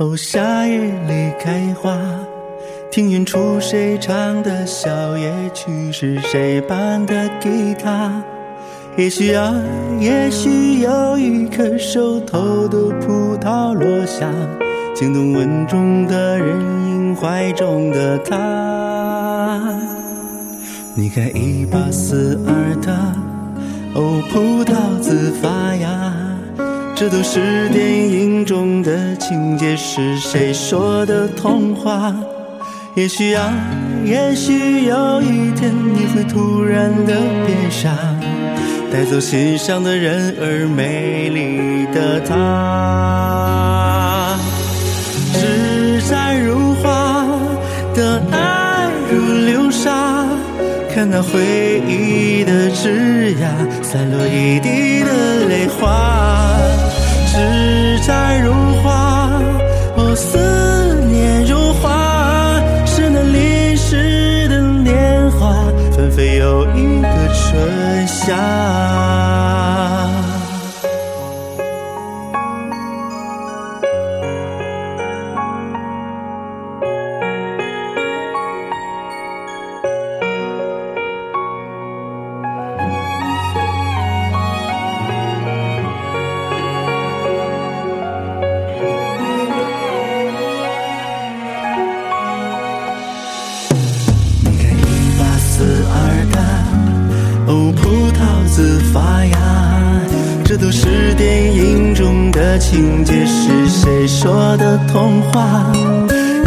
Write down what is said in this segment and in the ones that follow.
哦夏夜里开花，听远处谁唱的小夜曲，是谁伴的吉他？也许啊，也许有一颗熟透的葡萄落下，惊动稳重的人影怀中的他。你看一把死二的，哦，葡萄自发芽，这都是电影中的情节，是谁说的童话？也许啊，也许有一天你会突然的变傻，带走心上的人儿，美丽的她。纸展如画的爱如流沙，看那回忆的枝桠散落一地的泪花。纸展如画，哦，思念如花，是那淋湿的年华，纷飞又一个春夏。的情节，是谁说的童话？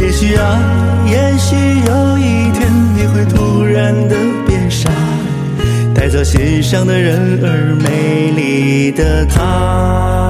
也许啊，也许有一天你会突然的变傻，带走心上的人儿，美丽的她。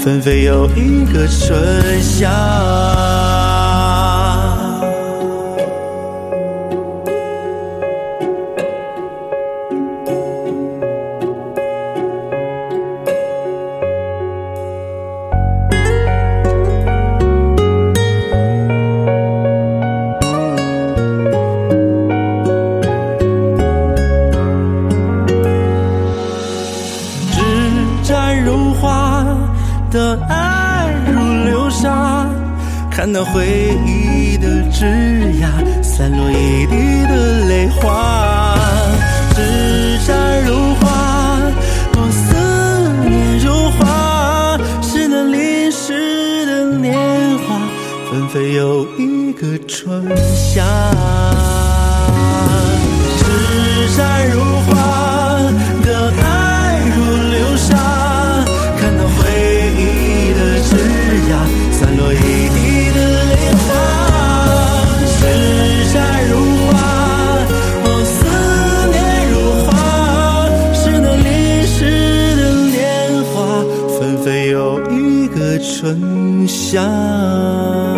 纷飞又一个春夏。看那回忆的枝桠散落一地的泪花。纸展如画，哦，思念如花，是那淋湿的年华，纷飞又一个春夏。纸展如画春夏。